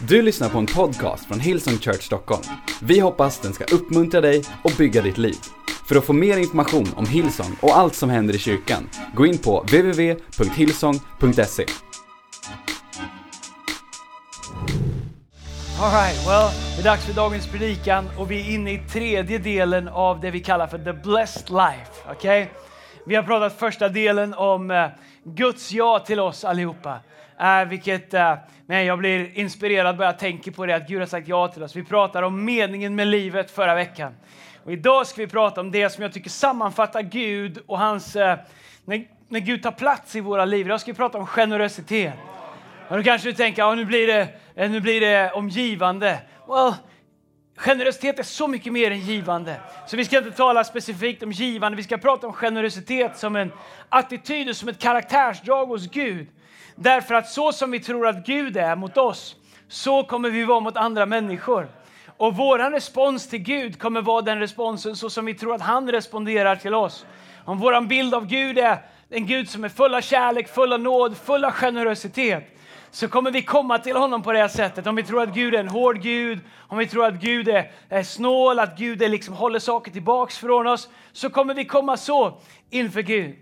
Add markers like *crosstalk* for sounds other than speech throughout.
Du lyssnar på en podcast från Hillsong Church Stockholm. Vi hoppas den ska uppmuntra dig och bygga ditt liv. För att få mer information om Hillsong och allt som händer i kyrkan, gå in på www.hillsong.se. Alright, well, det är dags för dagens predikan och vi är inne i tredje delen av det vi kallar för the blessed life. Okay? Vi har pratat första delen om eh, Guds ja till oss allihopa. Uh, vilket, uh, men jag blir inspirerad bara jag tänker på det, att Gud har sagt ja till oss. Vi pratade om meningen med livet förra veckan. Och idag ska vi prata om det som jag tycker sammanfattar Gud och hans, eh, när, när Gud tar plats i våra liv. Idag ska vi prata om generositet. Och då kanske du tänker, ja, nu, blir det, eh, nu blir det om givande. Well, Generositet är så mycket mer än givande. Så vi ska inte tala specifikt om givande, vi ska prata om generositet som en attityd och som ett karaktärsdrag hos Gud. Därför att så som vi tror att Gud är mot oss, så kommer vi vara mot andra människor. Och vår respons till Gud kommer vara den responsen så som vi tror att han responderar till oss. Om vår bild av Gud är en Gud som är full av kärlek, full av nåd, full av generositet, så kommer vi komma till honom på det här sättet. Om vi tror att Gud är en hård Gud, om vi tror att Gud är, är snål, att Gud är liksom håller saker tillbaks från oss, så kommer vi komma så inför Gud.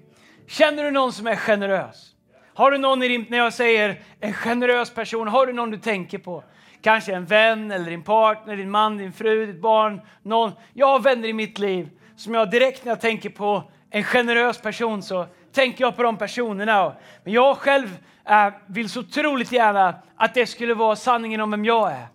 Känner du någon som är generös? Har du någon i din, när jag säger en generös person, har du någon du tänker på? Kanske en vän eller din partner, din man, din fru, ditt barn, någon. Jag har vänner i mitt liv som jag direkt när jag tänker på en generös person så tänker jag på de personerna. Men jag själv äh, vill så otroligt gärna att det skulle vara sanningen om vem jag är.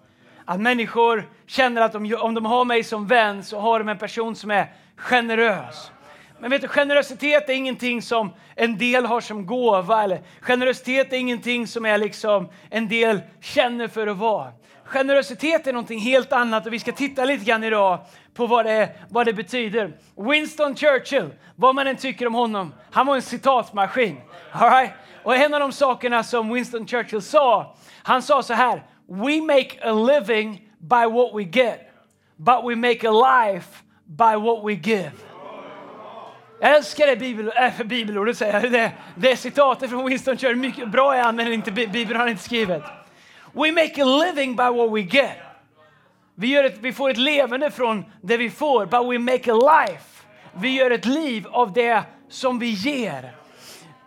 Att människor känner att de, om de har mig som vän så har de en person som är generös. Men vet du, generositet är ingenting som en del har som gåva. Eller generositet är ingenting som är liksom en del känner för att vara. Generositet är någonting helt annat och vi ska titta lite grann idag på vad det, vad det betyder. Winston Churchill, vad man än tycker om honom, han var en citatmaskin. All right? Och en av de sakerna som Winston Churchill sa, han sa så här. We make a living by what we get, but we make a life by what we give. Jag älskar det bibel, äh, bibelordet, säger jag. Det, det är citatet från Winston Churchill. Mycket bra är han, men inte, Bibeln har han inte skrivit. We make a living by what we get. Vi, gör ett, vi får ett levande från det vi får, but we make a life. Vi gör ett liv av det som vi ger.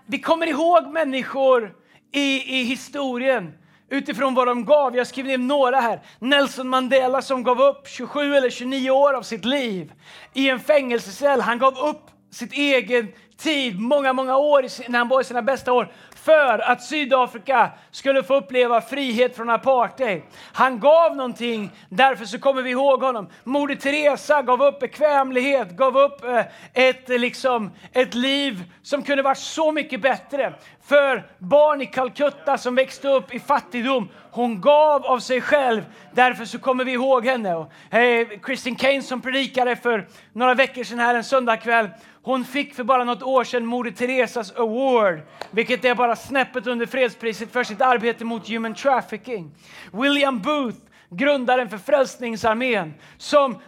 Vi kommer ihåg människor i, i historien utifrån vad de gav. Jag skriver ner några här. Nelson Mandela som gav upp 27 eller 29 år av sitt liv i en fängelsecell. Han gav upp sitt egen tid, många, många år när han var i sina bästa år för att Sydafrika skulle få uppleva frihet från apartheid. Han gav någonting, därför så kommer vi ihåg honom. Moder Teresa gav upp bekvämlighet, gav upp eh, ett, liksom, ett liv som kunde varit så mycket bättre för barn i Calcutta som växte upp i fattigdom. Hon gav av sig själv, därför så kommer vi ihåg henne. Och, eh, hey, Kristin Kane som predikade för några veckor sedan här en söndagkväll, hon fick för bara något år sedan Moder Teresas Award, vilket är bara snäppet under fredspriset för sitt arbete mot human trafficking. William Booth, grundaren för Frälsningsarmén, som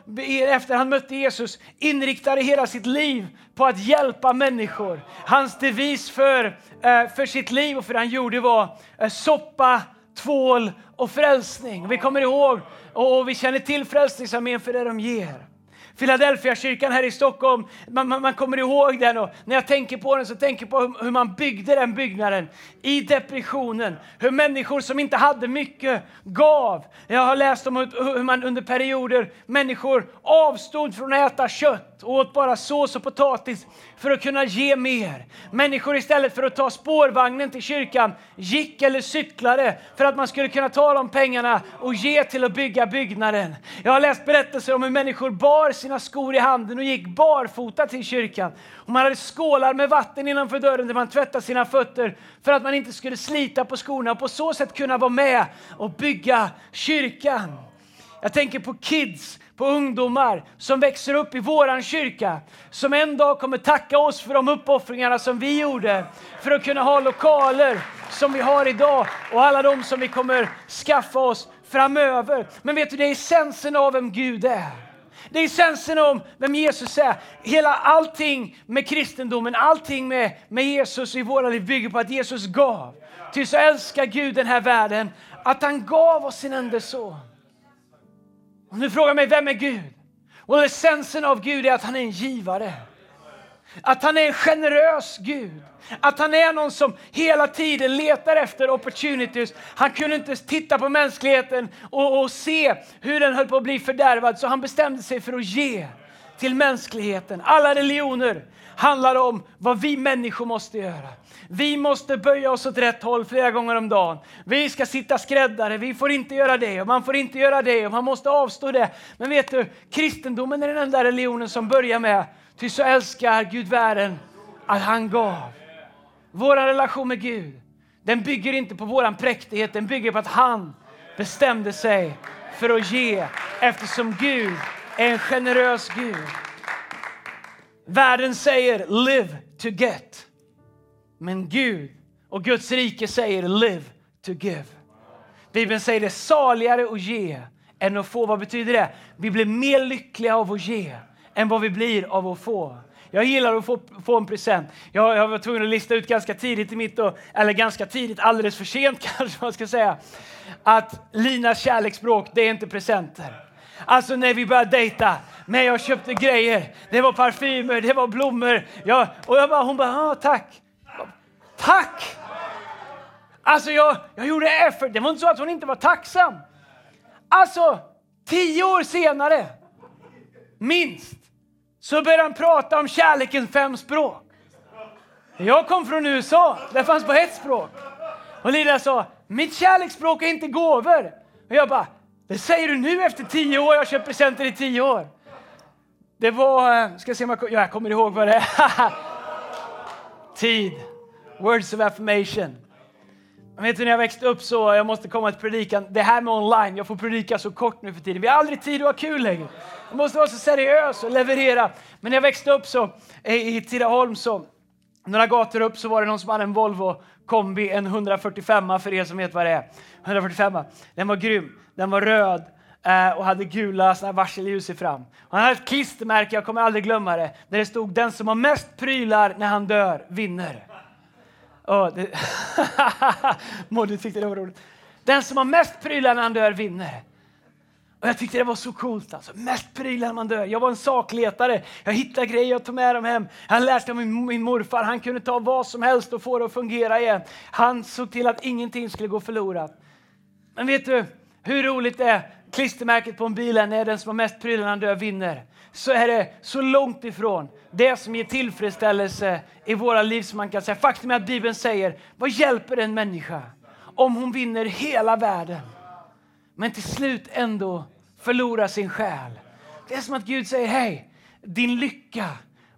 efter han mötte Jesus inriktade hela sitt liv på att hjälpa människor. Hans devis för, eh, för sitt liv och för det han gjorde var eh, soppa, tvål och frälsning. Vi kommer ihåg och vi känner till Frälsningsarmén för det de ger. Philadelphia kyrkan här i Stockholm, man, man, man, kommer ihåg den och när jag tänker på den så tänker jag på hur, hur, man byggde den byggnaden i depressionen. Hur människor som inte hade mycket gav. Jag har läst om hur, hur man under perioder, människor avstod från att äta kött och åt bara sås och potatis för att kunna ge mer. Människor istället för att ta spårvagnen till kyrkan gick eller cyklade för att man skulle kunna ta de pengarna och ge till att bygga byggnaden. Jag har läst berättelser om hur människor bar sina skor i handen och gick barfota till kyrkan. Och man hade skålar med vatten innanför dörren där man tvättade sina fötter för att man inte skulle slita på skorna och på så sätt kunna vara med och bygga kyrkan. Jag tänker på kids på ungdomar som växer upp i våran kyrka som en dag kommer tacka oss för de uppoffringarna som vi gjorde för att kunna ha lokaler som vi har idag och alla de som vi kommer skaffa oss framöver. Men vet du, det är essensen av vem Gud är. Det är essensen om vem Jesus är. Hela allting med kristendomen, allting med, med Jesus i våra liv bygger på att Jesus gav. Ty så älskar Gud den här världen Att han gav oss sin enda son. Om du frågar mig, vem är Gud? Well, essensen av Gud är att han är en givare. Att han är en generös Gud. Att han är någon som hela tiden letar efter opportunities. Han kunde inte titta på mänskligheten och, och se hur den höll på att bli fördärvad, så han bestämde sig för att ge till mänskligheten. Alla religioner handlar om vad vi människor måste göra. Vi måste böja oss åt rätt håll flera gånger om dagen. Vi ska sitta skräddare, vi får inte göra det och man får inte göra det och man måste avstå det. Men vet du, kristendomen är den enda religionen som börjar med Ty så älskar Gud världen att han gav. Vår relation med Gud, den bygger inte på våran präktighet, den bygger på att han bestämde sig för att ge eftersom Gud är en generös Gud. Världen säger live to get. Men Gud och Guds rike säger live to give. Bibeln säger det saligare att ge än att få. Vad betyder det? Vi blir mer lyckliga av att ge än vad vi blir av att få. Jag gillar att få, få en present. Jag, jag var tvungen att lista ut ganska tidigt i mitt, och, eller ganska tidigt, alldeles för sent *laughs* kanske man ska säga, att Linas kärleksspråk, det är inte presenter. Alltså när vi började dejta, men jag köpte grejer. Det var parfymer, det var blommor. Jag, och jag bara, hon bara, ah, tack. Tack! Alltså jag, jag gjorde effort. Det var inte så att hon inte var tacksam. Alltså, tio år senare, minst, så började han prata om kärlekens fem språk. Jag kom från USA, det fanns bara ett språk. Och Lilla sa, mitt kärleksspråk är inte gåvor. Och jag bara, det säger du nu efter tio år, jag har köpt presenter i tio år. Det var, eh, ska se om jag, ja, jag kommer ihåg vad det är. *laughs* Tid, words of affirmation. Vet vet när jag växte upp så, jag måste komma till predikan, det här med online, jag får predika så kort nu för tiden. Vi har aldrig tid att ha kul längre. Jag måste vara så seriös och leverera. Men när jag växte upp så, i Tidaholm så, några gator upp så var det någon som hade en Volvo kombi, en 145 för er som vet vad det är. 145 Den var grym, den var röd eh, och hade gula varselljus i fram. Han hade ett klistermärke, jag kommer aldrig glömma det, där det stod den som har mest prylar när han dör vinner. Oh, det... *laughs* Moddy tyckte det var roligt. Den som har mest prylar när han dör vinner. Och jag tyckte det var så coolt. Alltså. Mest prylar när man dör. Jag var en sakletare. Jag hittade grejer och tog med dem hem. Han lärde av min, min morfar. Han kunde ta vad som helst och få det att fungera igen. Han såg till att ingenting skulle gå förlorat. Men vet du hur roligt det är? Klistermärket på en bil är den som har mest prylar när han dör vinner. Så är det så långt ifrån det som ger tillfredsställelse i våra liv som man kan säga. Faktum är att Bibeln säger, vad hjälper en människa om hon vinner hela världen men till slut ändå förlorar sin själ? Det är som att Gud säger, hej, din lycka,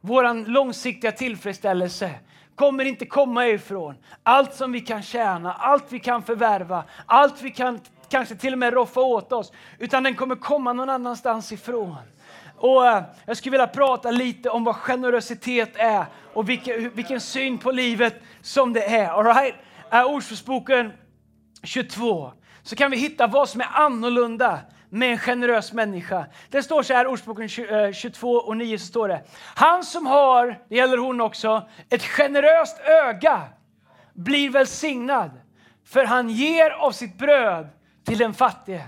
vår långsiktiga tillfredsställelse kommer inte komma ifrån allt som vi kan tjäna, allt vi kan förvärva, allt vi kan kanske till och med roffa åt oss, utan den kommer komma någon annanstans ifrån. Och eh, jag skulle vilja prata lite om vad generositet är och vilken, vilken syn på livet som det är. All right? Uh, Ordspråksboken 22 så kan vi hitta vad som är annorlunda med en generös människa. Det står så här, Ordspråken 22 eh, och 9 så står det. Han som har, det gäller hon också, ett generöst öga blir välsignad för han ger av sitt bröd till den fattige.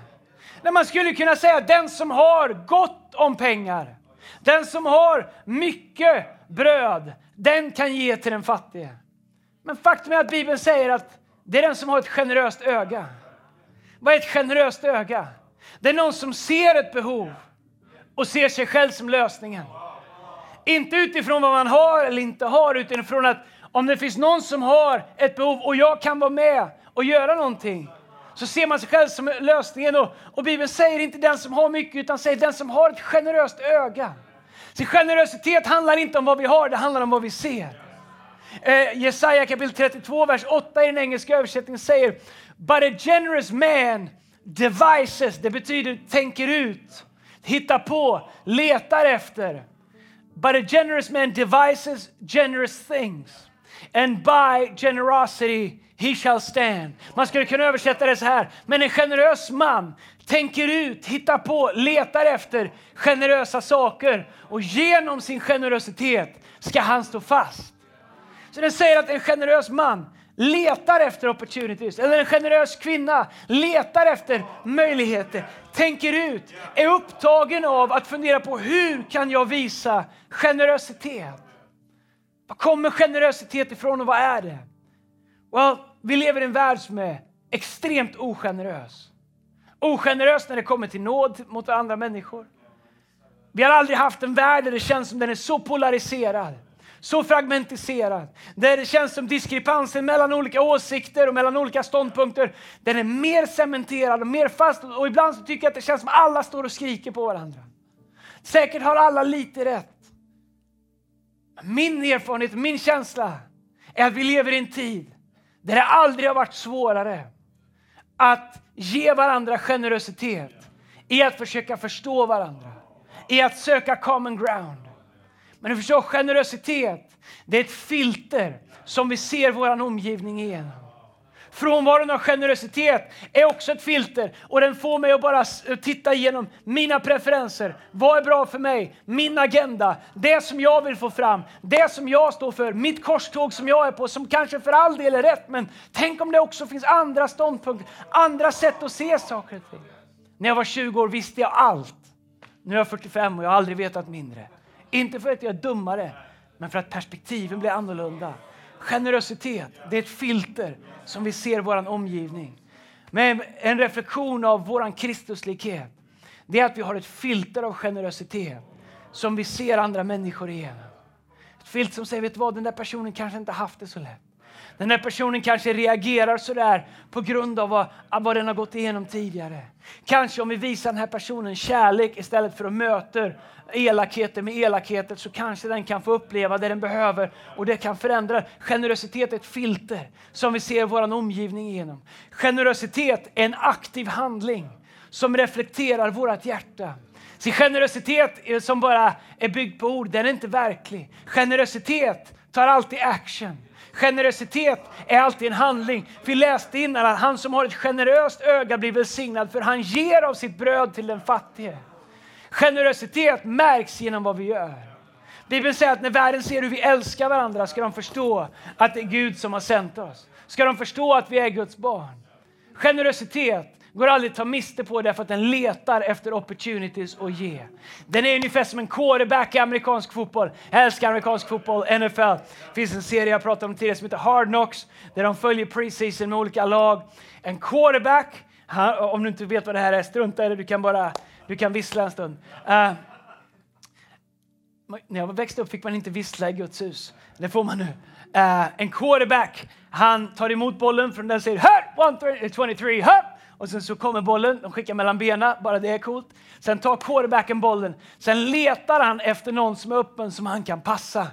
När man skulle kunna säga den som har gott om pengar, den som har mycket bröd, den kan ge till den fattige. Men faktum är att Bibeln säger att det är den som har ett generöst öga. Vad är ett generöst öga? Det är någon som ser ett behov och ser sig själv som lösningen. Inte utifrån vad man har eller inte har, utifrån att om det finns någon som har ett behov och jag kan vara med och göra någonting, så ser man sig själv som lösningen. Och, och Bibeln säger inte den som har mycket, utan säger den som har ett generöst öga. Så generositet handlar inte om vad vi har, det handlar om vad vi ser. Eh, Jesaja kapitel 32, vers 8 i den engelska översättningen säger But a generous man devices, det betyder tänker ut, hittar på, letar efter. But a generous man devises generous things. And by generosity he shall stand. Man skulle kunna översätta det så här. Men en generös man tänker ut, hittar på, letar efter generösa saker och genom sin generositet ska han stå fast. Så den säger att en generös man letar efter opportunities. Eller en generös kvinna letar efter möjligheter, tänker ut, är upptagen av att fundera på hur kan jag visa generositet? Var kommer generositet ifrån och vad är det? Well, vi lever i en värld som är extremt ogenerös. Ogenerös när det kommer till nåd mot andra människor. Vi har aldrig haft en värld där det känns som den är så polariserad, så fragmentiserad, där det känns som diskrepansen mellan olika åsikter och mellan olika ståndpunkter, den är mer cementerad och mer fast och ibland så tycker jag att det känns som alla står och skriker på varandra. Säkert har alla lite rätt. Min erfarenhet, min känsla är att vi lever i en tid där det aldrig har varit svårare att ge varandra generositet i att försöka förstå varandra, i att söka common ground. Men du förstår, generositet, det är ett filter som vi ser vår omgivning igenom. Frånvaron av generositet är också ett filter och den får mig att bara titta igenom mina preferenser. Vad är bra för mig? Min agenda, det som jag vill få fram, det som jag står för, mitt korståg som jag är på, som kanske för all del är rätt, men tänk om det också finns andra ståndpunkter, andra sätt att se saker och ting. När jag var 20 år visste jag allt. Nu är jag 45 och jag har aldrig vetat mindre. Inte för att jag är dummare, men för att perspektiven blir annorlunda. Generositet, det är ett filter som vi ser vår omgivning. Men en reflektion av vår Kristuslikhet, det är att vi har ett filter av generositet som vi ser andra människor igenom. Ett filter som säger, vet du vad, den där personen kanske inte haft det så lätt. Den här personen kanske reagerar så där på grund av vad, vad den har gått igenom tidigare. Kanske om vi visar den här personen kärlek istället för att möta elakheter med elakheter så kanske den kan få uppleva det den behöver och det kan förändra. Generositet är ett filter som vi ser vår omgivning igenom. Generositet är en aktiv handling som reflekterar vårt hjärta. Så generositet som bara är byggd på ord, den är inte verklig. Generositet tar alltid action. Generositet är alltid en handling. Vi läste innan att han som har ett generöst öga blir välsignad för han ger av sitt bröd till den fattige. Generositet märks genom vad vi gör. Bibeln säger att när världen ser hur vi älskar varandra ska de förstå att det är Gud som har sänt oss. Ska de förstå att vi är Guds barn. Generositet går aldrig att ta miste på därför att den letar efter opportunities att ge. Den är ungefär som en quarterback i amerikansk fotboll. Jag älskar amerikansk fotboll, NFL. Det finns en serie jag pratade om tidigare som heter Hard Knocks där de följer preseason med olika lag. En quarterback, om du inte vet vad det här är, strunta i det, du kan bara du kan vissla en stund. Uh, när jag växte upp fick man inte vissla i Guds hus. Det får man nu. Uh, en quarterback, han tar emot bollen från den säger hör, 23, hör! Och sen så kommer bollen, de skickar mellan benen, bara det är coolt. Sen tar quarterbacken bollen, sen letar han efter någon som är öppen som han kan passa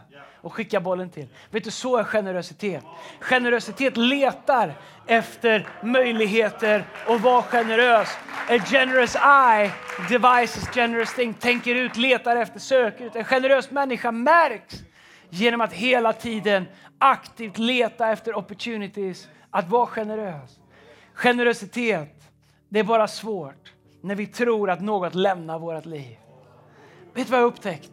och skicka bollen till. Vet du, så är generositet. Generositet letar efter möjligheter och var generös. A generous eye devises generous thing. Tänker ut, letar efter, söker ut. En generös människa märks genom att hela tiden aktivt leta efter opportunities att vara generös. Generositet, det är bara svårt när vi tror att något lämnar vårt liv. Vet du vad jag upptäckt?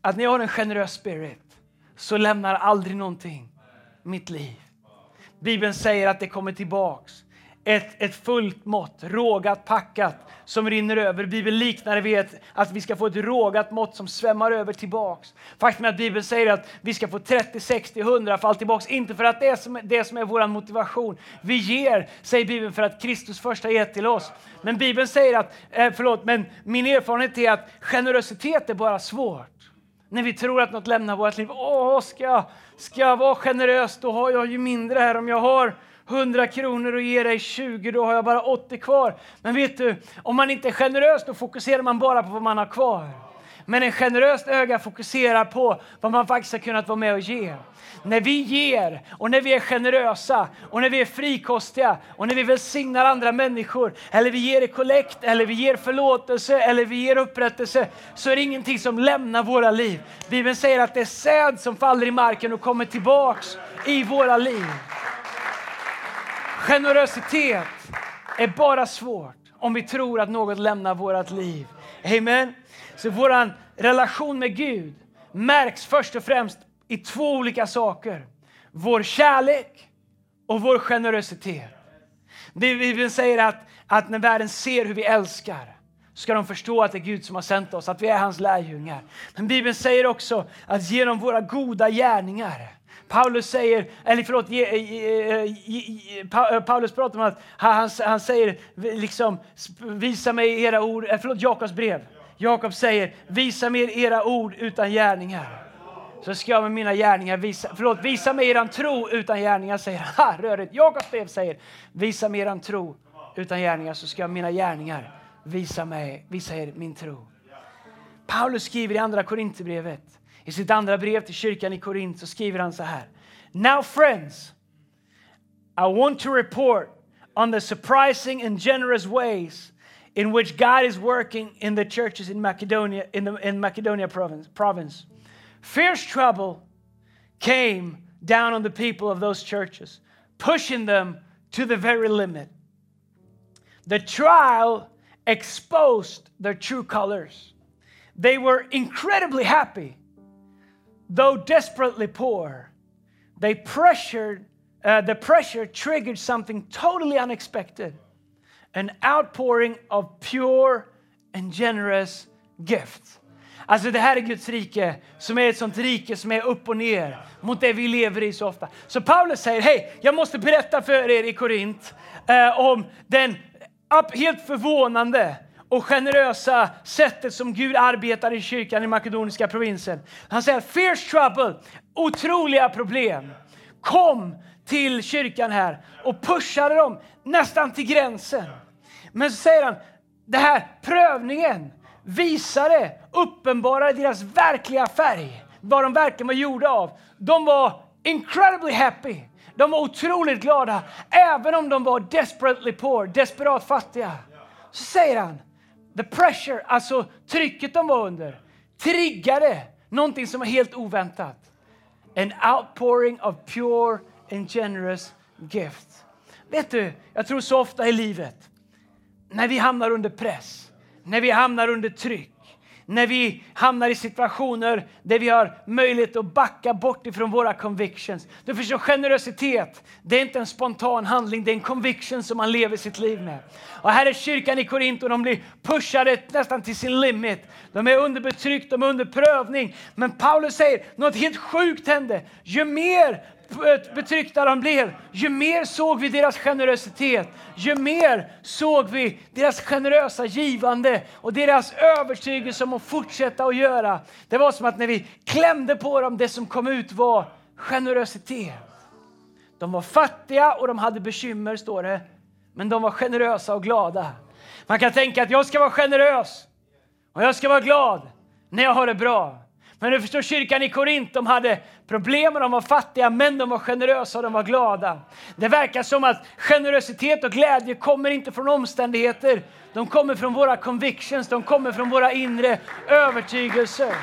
Att när jag har en generös spirit så lämnar aldrig någonting mitt liv. Bibeln säger att det kommer tillbaks. Ett, ett fullt mått, rågat, packat, som rinner över. Bibeln liknar det vid ett, att vi ska få ett rågat mått som svämmar över tillbaks. Faktum är att Bibeln säger att vi ska få 30, 60, 100 fall tillbaks. Inte för att det är som, det som är vår motivation. Vi ger, säger Bibeln, för att Kristus först har gett till oss. Men Bibeln säger att, eh, förlåt, men min erfarenhet är att generositet är bara svårt. När vi tror att något lämnar vårt liv. Åh, ska, jag, ska jag vara generös, då har jag ju mindre här. Om jag har 100 kronor och ger dig 20, då har jag bara 80 kvar. Men vet du, om man inte är generös, då fokuserar man bara på vad man har kvar. Men en generöst öga fokuserar på vad man faktiskt har kunnat vara med och ge. När vi ger och när vi är generösa och när vi är frikostiga och när vi välsignar andra människor eller vi ger i kollekt eller vi ger förlåtelse eller vi ger upprättelse så är det ingenting som lämnar våra liv. Bibeln säger att det är säd som faller i marken och kommer tillbaks i våra liv. Generositet är bara svårt om vi tror att något lämnar vårt liv. Amen. Så vår relation med Gud märks först och främst i två olika saker. vår kärlek och vår generositet. Bibeln säger att, att när världen ser hur vi älskar ska de förstå att det är Gud som har sänt oss, att vi är hans lärjungar. Men Bibeln säger också att genom våra goda gärningar Paulus säger, eller förlåt, eh, eh, eh, Paulus pratar om att han, han säger liksom visa mig era ord, förlåt Jakobs brev. Jakob säger visa mig era ord utan gärningar. Så ska jag med mina gärningar visa, förlåt, visa mig eran tro utan gärningar säger han. *laughs* Rörigt. Jakobs brev säger visa mig eran tro utan gärningar så ska jag med mina gärningar visa, mig, visa er min tro. Paulus skriver i andra Korinthierbrevet i sitt andra brev till kyrkan i Korint så skriver han så här. Now friends, I want to report on the surprising and generous ways in which God is working in the churches in Macedonia, in, the, in Macedonia province, province. Fierce trouble came down on the people of those churches, pushing them to the very limit. The trial exposed their true colors. They were incredibly happy though desperately poor, they pressured, uh, the pressure triggered something totally unexpected an outpouring of pure and generous gifts. Alltså det här är Guds rike som är ett sånt rike som är upp och ner mot det vi lever i så ofta. Så Paulus säger, hej, jag måste berätta för er i Korint eh, om den helt förvånande och generösa sättet som Gud arbetar i kyrkan i makedoniska provinsen. Han säger fierce trouble, otroliga problem, kom till kyrkan här och pushade dem nästan till gränsen. Men så säger han, det här prövningen visade, uppenbarade deras verkliga färg, vad de verkligen var gjorda av. De var incredibly happy. De var otroligt glada, även om de var desperately poor, desperat fattiga. Så säger han, the pressure, alltså trycket de var under, triggade någonting som var helt oväntat. An outpouring of pure and generous gift. Vet du, jag tror så ofta i livet, när vi hamnar under press, när vi hamnar under tryck, när vi hamnar i situationer där vi har möjlighet att backa bort ifrån våra convictions. Du förstår, generositet, det är inte en spontan handling, det är en conviction som man lever sitt liv med. Och här är kyrkan i Korint och de blir pushade nästan till sin limit. De är under betryck, de är under prövning. Men Paulus säger, något helt sjukt hände. Ju mer betryckta de blev, ju mer såg vi deras generositet, ju mer såg vi deras generösa givande och deras övertygelse om att fortsätta att göra. Det var som att när vi klämde på dem, det som kom ut var generositet. De var fattiga och de hade bekymmer, står det. Men de var generösa och glada. Man kan tänka att jag ska vara generös och jag ska vara glad när jag har det bra. Men du förstår, kyrkan i Korint, de hade problem och de var fattiga, men de var generösa och de var glada. Det verkar som att generositet och glädje kommer inte från omständigheter. De kommer från våra convictions, de kommer från våra inre övertygelser.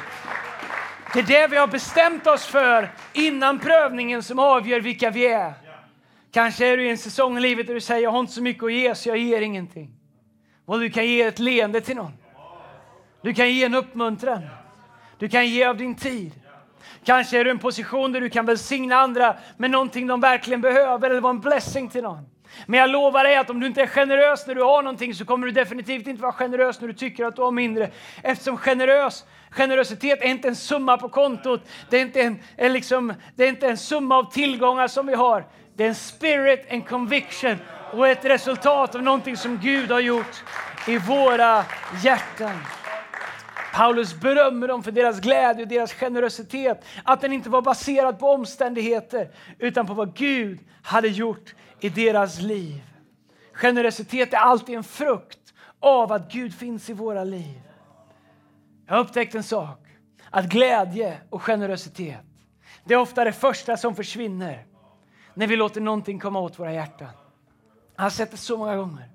Det är det vi har bestämt oss för innan prövningen som avgör vilka vi är. Kanske är du i en säsong i livet där du säger jag har inte så mycket att ge så jag ger ingenting. Och du kan ge ett leende till någon. Du kan ge en uppmuntran. Du kan ge av din tid. Kanske är du i en position där du kan välsigna andra med någonting de verkligen behöver eller vara en blessing till någon. Men jag lovar dig att om du inte är generös när du har någonting så kommer du definitivt inte vara generös när du tycker att du har mindre. Eftersom generös, generositet är inte en summa på kontot. Det är inte en, en liksom, det är inte en summa av tillgångar som vi har. Det är en spirit, en conviction och ett resultat av någonting som Gud har gjort i våra hjärtan. Paulus berömmer dem för deras glädje och deras generositet. Att den inte var baserad på omständigheter utan på vad Gud hade gjort i deras liv. Generositet är alltid en frukt av att Gud finns i våra liv. Jag har upptäckt en sak. Att glädje och generositet, det är ofta det första som försvinner när vi låter någonting komma åt våra hjärtan. Jag har sett det så många gånger.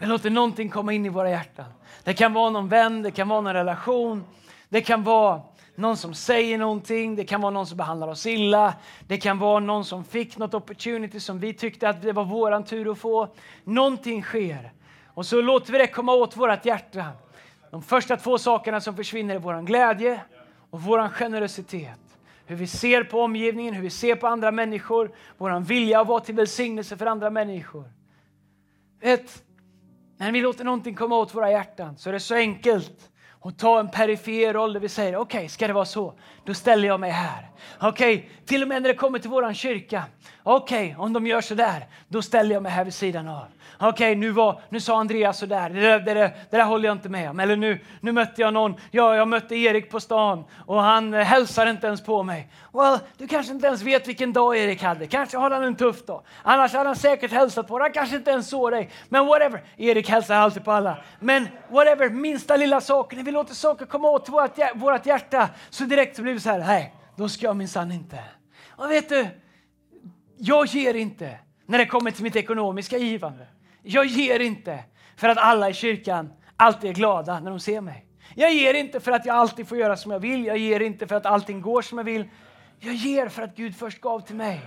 Vi låter någonting komma in i våra hjärtan. Det kan vara någon vän, det kan vara någon relation, det kan vara någon som säger någonting, det kan vara någon som behandlar oss illa, det kan vara någon som fick något opportunity som vi tyckte att det var våran tur att få. Någonting sker och så låter vi det komma åt vårt hjärta. De första två sakerna som försvinner är vår glädje och vår generositet. hur vi ser på omgivningen, hur vi ser på andra människor, vår vilja att vara till välsignelse för andra människor. Vet, när vi låter någonting komma åt våra hjärtan så är det så enkelt att ta en perifer roll där vi säger okej, okay, ska det vara så, då ställer jag mig här. Okej, okay, till och med när det kommer till våran kyrka. Okej, okay, om de gör så där, då ställer jag mig här vid sidan av. Okej, okay, nu, nu sa Andreas så där. Det, där, det, där, det där håller jag inte med om. Eller nu, nu mötte jag någon, ja, jag mötte Erik på stan och han eh, hälsar inte ens på mig. Well, du kanske inte ens vet vilken dag Erik hade. Kanske har han en tuff dag. Annars hade han säkert hälsat på dig. Han kanske inte ens såg dig. Men whatever. Erik hälsar alltid på alla. Men whatever, minsta lilla saker. När vi låter saker komma åt vårt, vårt hjärta så direkt så blir vi så här, nej, då ska jag minsann inte. Och vet du, jag ger inte när det kommer till mitt ekonomiska givande. Jag ger inte för att alla i kyrkan alltid är glada när de ser mig. Jag ger inte för att jag alltid får göra som jag vill. Jag ger inte för att allting går som jag vill. Jag ger för att Gud först gav till mig.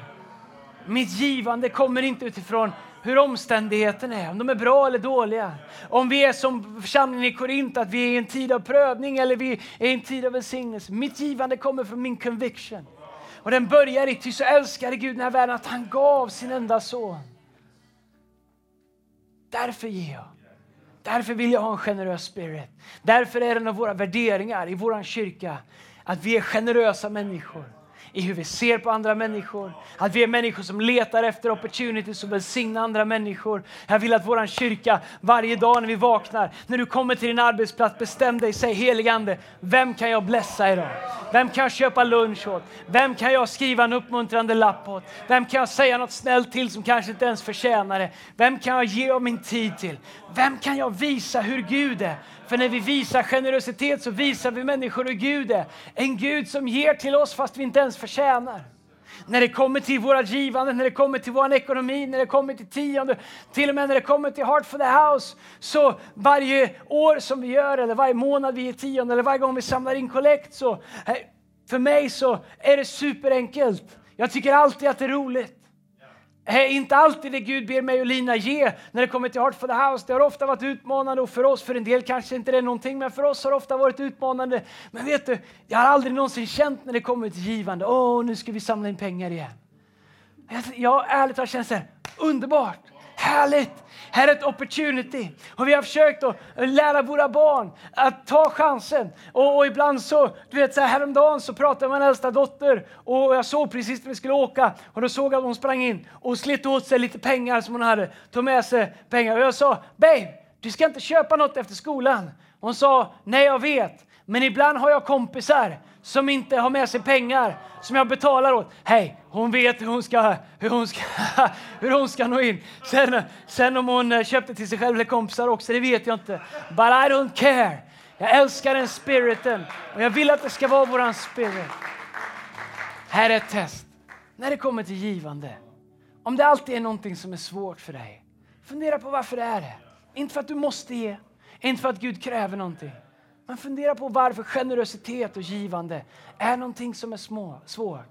Mitt givande kommer inte utifrån hur omständigheterna är, om de är bra eller dåliga. Om vi är som församlingen i Korint, att vi är i en tid av prövning eller vi är i en tid av välsignelse. Mitt givande kommer från min conviction. Och den börjar i, ty så älskade Gud den här världen att han gav sin enda son. Därför ger jag. Därför vill jag ha en generös spirit. Därför är det en av våra värderingar i vår kyrka att vi är generösa människor i hur vi ser på andra människor. Att vi är människor som letar efter opportunities och välsignar andra människor. Jag vill att vår kyrka varje dag när vi vaknar, när du kommer till din arbetsplats, bestäm dig, säg heligande, vem kan jag blessa idag? Vem kan jag köpa lunch åt? Vem kan jag skriva en uppmuntrande lapp åt? Vem kan jag säga något snällt till som kanske inte ens förtjänar det? Vem kan jag ge av min tid till? Vem kan jag visa hur Gud är? För när vi visar generositet så visar vi människor hur Gud är. En Gud som ger till oss fast vi inte ens förtjänar. När det kommer till våra givande, när det kommer till vår ekonomi, när det kommer till tionde, till och med när det kommer till Heart for the House. Så varje år som vi gör, eller varje månad vi ger tionde, eller varje gång vi samlar in kollekt så eh, för mig så är det superenkelt. Jag tycker alltid att det är roligt är inte alltid det Gud ber mig och Lina ge när det kommer till Heart for the House. Det har ofta varit utmanande och för oss, för en del kanske inte det är någonting, men för oss har det ofta varit utmanande. Men vet du, jag har aldrig någonsin känt när det kommer till givande, åh, nu ska vi samla in pengar igen. Jag jag ärligt talat känt så här, underbart. Härligt! Här är ett opportunity. Och vi har försökt att lära våra barn att ta chansen. Och, och ibland så, du vet så här, häromdagen så pratade med min äldsta dotter och jag såg precis när vi skulle åka och då såg jag att hon sprang in och slet åt sig lite pengar som hon hade, tog med sig pengar. Och jag sa, babe, du ska inte köpa något efter skolan. Hon sa, nej jag vet, men ibland har jag kompisar som inte har med sig pengar som jag betalar åt. Hej, hon vet hur hon ska, hur hon ska, *laughs* hur hon ska nå in. Sen, sen om hon eh, köpte till sig själv eller kompisar också, det vet jag inte. But I don't care. Jag älskar den spiriten och jag vill att det ska vara våran spirit. Här är ett test. När det kommer till givande. Om det alltid är någonting som är svårt för dig, fundera på varför det är det. Inte för att du måste ge, inte för att Gud kräver någonting. Man funderar på varför generositet och givande är någonting som är små, svårt.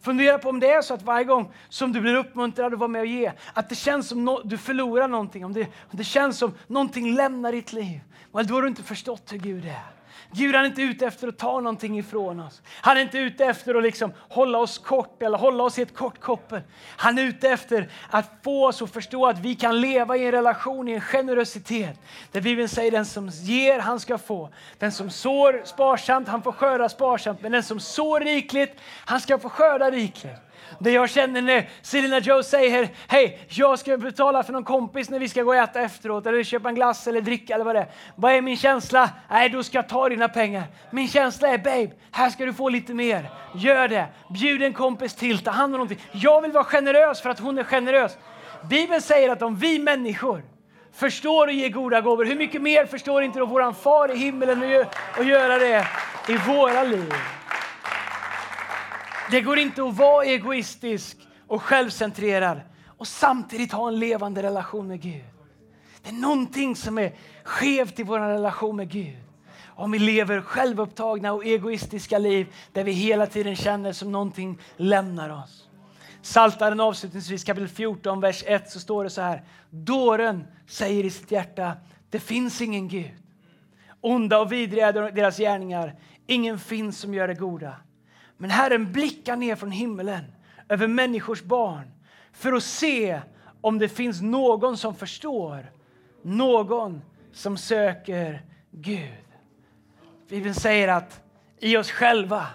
Fundera på om det är så att varje gång som du blir uppmuntrad att vara med och ge, att det känns som no du förlorar någonting, om det, om det känns som någonting lämnar ditt liv. Well, då har du inte förstått hur Gud är. Gud är inte ute efter att ta någonting ifrån oss. Han är inte ute efter att liksom hålla oss kort eller hålla oss i ett kort koppel. Han är ute efter att få oss att förstå att vi kan leva i en relation, i en generositet. Där Bibeln säger den som ger, han ska få. Den som sår sparsamt, han får skörda sparsamt. Men den som sår rikligt, han ska få skörda rikligt. Det jag känner när Selina Joe säger hej, jag ska betala för någon kompis när vi ska gå och äta efteråt eller köpa en glass eller dricka eller vad det är. Vad är min känsla? Nej, då ska jag ta dina pengar. Min känsla är babe, här ska du få lite mer. Gör det. Bjud en kompis till, ta hand om någonting. Jag vill vara generös för att hon är generös. Bibeln säger att om vi människor förstår och ger goda gåvor, hur mycket mer förstår inte då våran far i himmelen att göra det i våra liv? Det går inte att vara egoistisk och självcentrerad och samtidigt ha en levande relation med Gud. Det är någonting som är skevt i vår relation med Gud. Om vi lever självupptagna och egoistiska liv där vi hela tiden känner som någonting lämnar oss. Saltaren avslutningsvis kapitel 14, vers 1 så står det så här. Dåren säger i sitt hjärta, det finns ingen Gud. Onda och vidriga är deras gärningar, ingen finns som gör det goda. Men Herren blickar ner från himmelen över människors barn för att se om det finns någon som förstår, någon som söker Gud. Bibeln säger att i oss själva,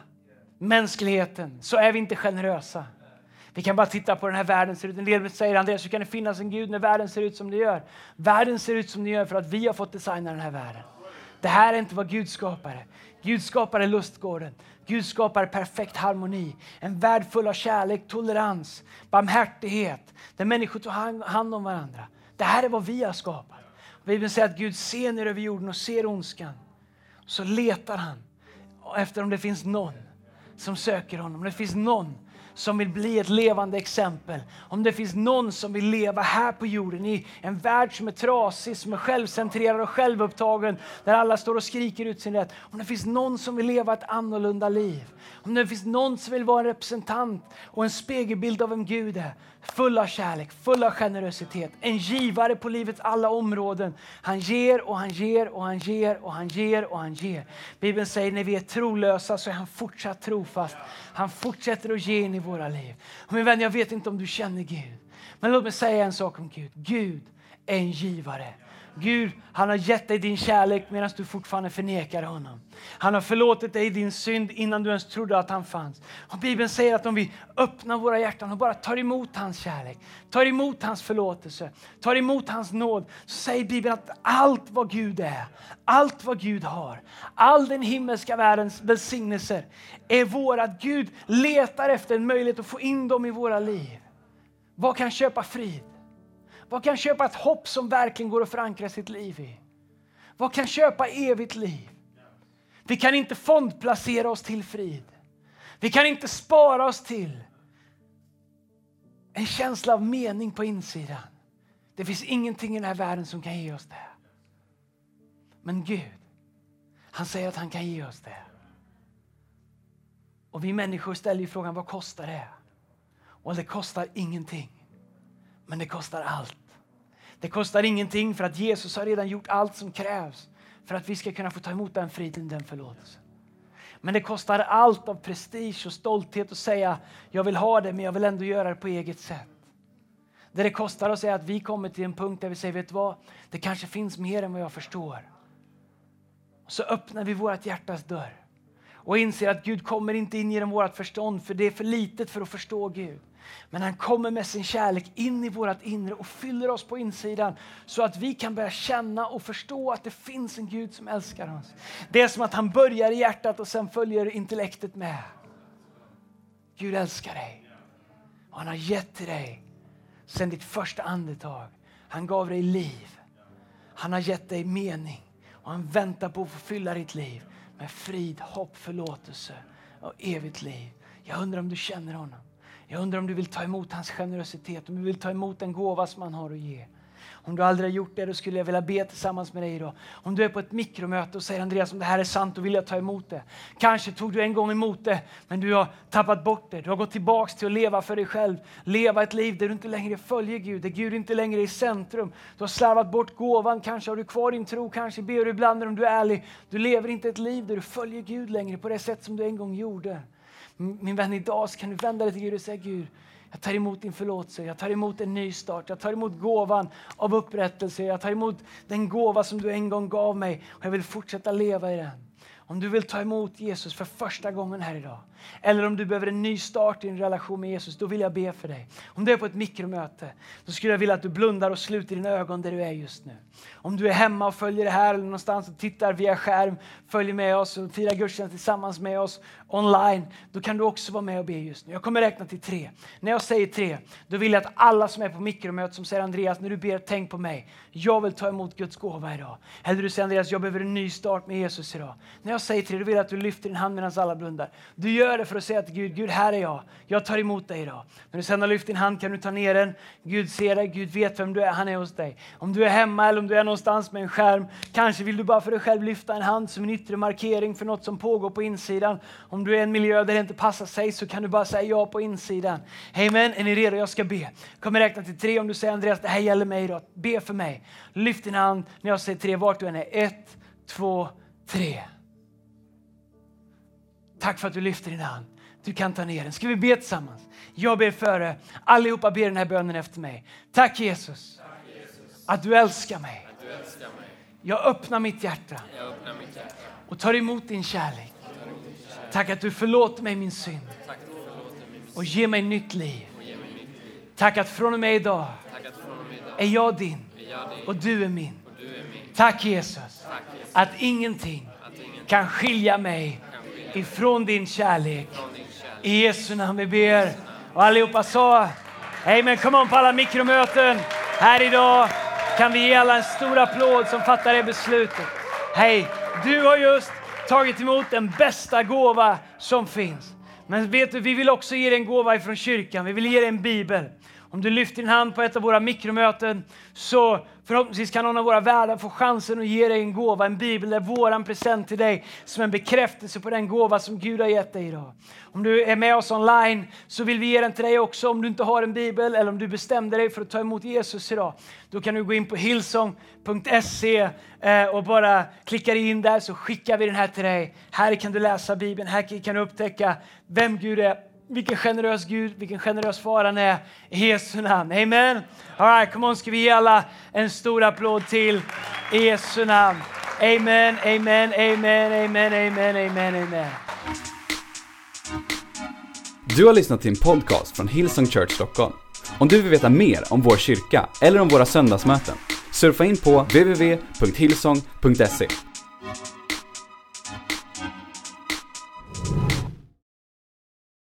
mänskligheten, så är vi inte generösa. Vi kan bara titta på den här världen ser ut. En del säger Andreas, hur kan det finnas en Gud när världen ser ut som det gör? Världen ser ut som det gör för att vi har fått designa den här världen. Det här är inte vad Gud skapade. Gud skapade lustgården. Gud skapar perfekt harmoni. En värld full av kärlek, tolerans, barmhärtighet. Där människor tar hand om varandra. Det här är vad vi har skapat. Bibeln säger att Gud ser ner över jorden och ser ondskan. Så letar han efter om det finns någon som söker honom. Om det finns någon som vill bli ett levande exempel. Om det finns någon som vill leva här på jorden i en värld som är trasig, som är självcentrerad och självupptagen, där alla står och skriker ut sin rätt. Om det finns någon som vill leva ett annorlunda liv. Om det finns någon som vill vara en representant och en spegelbild av vem Gud är. Full av kärlek, full av generositet, en givare på livets alla områden. Han ger och han ger och han ger och han ger och han ger. Bibeln säger när vi är trolösa så är han fortsatt trofast. Han fortsätter att ge in i våra liv. Och min vän, jag vet inte om du känner Gud. Men låt mig säga en sak om Gud. Gud är en givare. Gud, han har gett dig din kärlek medan du fortfarande förnekar honom. Han har förlåtit dig din synd innan du ens trodde att han fanns. Och Bibeln säger att om vi öppnar våra hjärtan och bara tar emot hans kärlek, tar emot hans förlåtelse, tar emot hans nåd, så säger Bibeln att allt vad Gud är, allt vad Gud har, all den himmelska världens välsignelser är våra. Gud letar efter en möjlighet att få in dem i våra liv. Vad kan köpa frid? Vad kan köpa ett hopp som verkligen går att förankra sitt liv i? Vad kan köpa evigt liv? Vi kan inte fondplacera oss till frid. Vi kan inte spara oss till en känsla av mening på insidan. Det finns ingenting i den här världen som kan ge oss det. Men Gud, han säger att han kan ge oss det. Och vi människor ställer ju frågan, vad kostar det? Och det kostar ingenting. Men det kostar allt. Det kostar ingenting för att Jesus har redan gjort allt som krävs för att vi ska kunna få ta emot den friden, den förlåtelsen. Men det kostar allt av prestige och stolthet att säga jag vill ha det men jag vill ändå göra det på eget sätt. Det det kostar oss är att vi kommer till en punkt där vi säger vet du vad, det kanske finns mer än vad jag förstår. Och så öppnar vi vårt hjärtas dörr och inser att Gud kommer inte in genom vårt förstånd för det är för litet för att förstå Gud. Men han kommer med sin kärlek in i vårt inre och fyller oss på insidan så att vi kan börja känna och förstå att det finns en Gud som älskar oss. Det är som att han börjar i hjärtat och sen följer intellektet med. Gud älskar dig och han har gett till dig sen ditt första andetag. Han gav dig liv. Han har gett dig mening och han väntar på att få fylla ditt liv med frid, hopp, förlåtelse och evigt liv. Jag undrar om du känner honom. Jag undrar om du vill ta emot hans generositet, om du vill ta emot den gåva som han har att ge. Om du aldrig har gjort det, då skulle jag vilja be tillsammans med dig idag. Om du är på ett mikromöte och säger Andreas, om det här är sant, då vill jag ta emot det. Kanske tog du en gång emot det, men du har tappat bort det. Du har gått tillbaks till att leva för dig själv. Leva ett liv där du inte längre följer Gud, där Gud inte längre är i centrum. Du har slarvat bort gåvan, kanske har du kvar din tro, kanske ber du ibland om du är ärlig. Du lever inte ett liv där du följer Gud längre på det sätt som du en gång gjorde. Min vän, idag kan du vända dig till Gud och säga Gud, jag tar emot din förlåtelse, jag tar emot en ny start, jag tar emot gåvan av upprättelse, jag tar emot den gåva som du en gång gav mig och jag vill fortsätta leva i den. Om du vill ta emot Jesus för första gången här idag eller om du behöver en ny start i din relation med Jesus, då vill jag be för dig. Om du är på ett mikromöte, då skulle jag vilja att du blundar och sluter dina ögon där du är just nu. Om du är hemma och följer det här eller någonstans och tittar via skärm, följer med oss och firar gudstjänst tillsammans med oss online, då kan du också vara med och be just nu. Jag kommer räkna till tre. När jag säger tre, då vill jag att alla som är på mikromöte som säger Andreas, när du ber, tänk på mig. Jag vill ta emot Guds gåva idag. Eller du säger Andreas, jag behöver en ny start med Jesus idag. När jag säger tre, då vill jag att du lyfter din hand medan alla blundar. Du gör Gör det för att säga till Gud, Gud här är jag, jag tar emot dig idag. När du sen har lyft din hand kan du ta ner den. Gud ser dig, Gud vet vem du är, han är hos dig. Om du är hemma eller om du är någonstans med en skärm, kanske vill du bara för dig själv lyfta en hand som en yttre markering för något som pågår på insidan. Om du är i en miljö där det inte passar sig så kan du bara säga ja på insidan. Amen, är ni redo? Jag ska be. Jag kommer räkna till tre om du säger Andreas, det här gäller mig idag. Be för mig. Lyft din hand när jag säger tre, vart du än är. Ett, två, tre. Tack för att du lyfter din hand. Du kan ta ner den. Ska vi be tillsammans? Jag ber före. Eh, allihopa ber den här bönen efter mig. Tack Jesus, att du älskar mig. Jag öppnar mitt hjärta och tar emot din kärlek. Tack att du förlåter mig min synd och ger mig nytt liv. Tack att från och med idag är jag din och du är min. Tack Jesus att ingenting kan skilja mig ifrån din kärlek. I Jesu namn vi ber. Och allihopa sa Amen. Come on på alla mikromöten här idag kan vi ge alla en stor applåd som fattar det beslutet. Hej, du har just tagit emot den bästa gåva som finns. Men vet du, vi vill också ge dig en gåva ifrån kyrkan. Vi vill ge dig en bibel. Om du lyfter din hand på ett av våra mikromöten så förhoppningsvis kan någon av våra värdar få chansen att ge dig en gåva, en bibel. Det är våran present till dig som en bekräftelse på den gåva som Gud har gett dig idag. Om du är med oss online så vill vi ge den till dig också om du inte har en bibel eller om du bestämde dig för att ta emot Jesus idag. Då kan du gå in på hillsong.se eh, och bara klicka in där så skickar vi den här till dig. Här kan du läsa bibeln, här kan du upptäcka vem Gud är vilken generös Gud, vilken generös far han är. I Jesu namn. Amen. All right, come on, ska vi ge alla en stor applåd till i Jesu namn. Amen, amen, amen, amen, amen, amen, amen. Du har lyssnat till en podcast från Hillsong Church Stockholm. Om du vill veta mer om vår kyrka eller om våra söndagsmöten, surfa in på www.hillsong.se.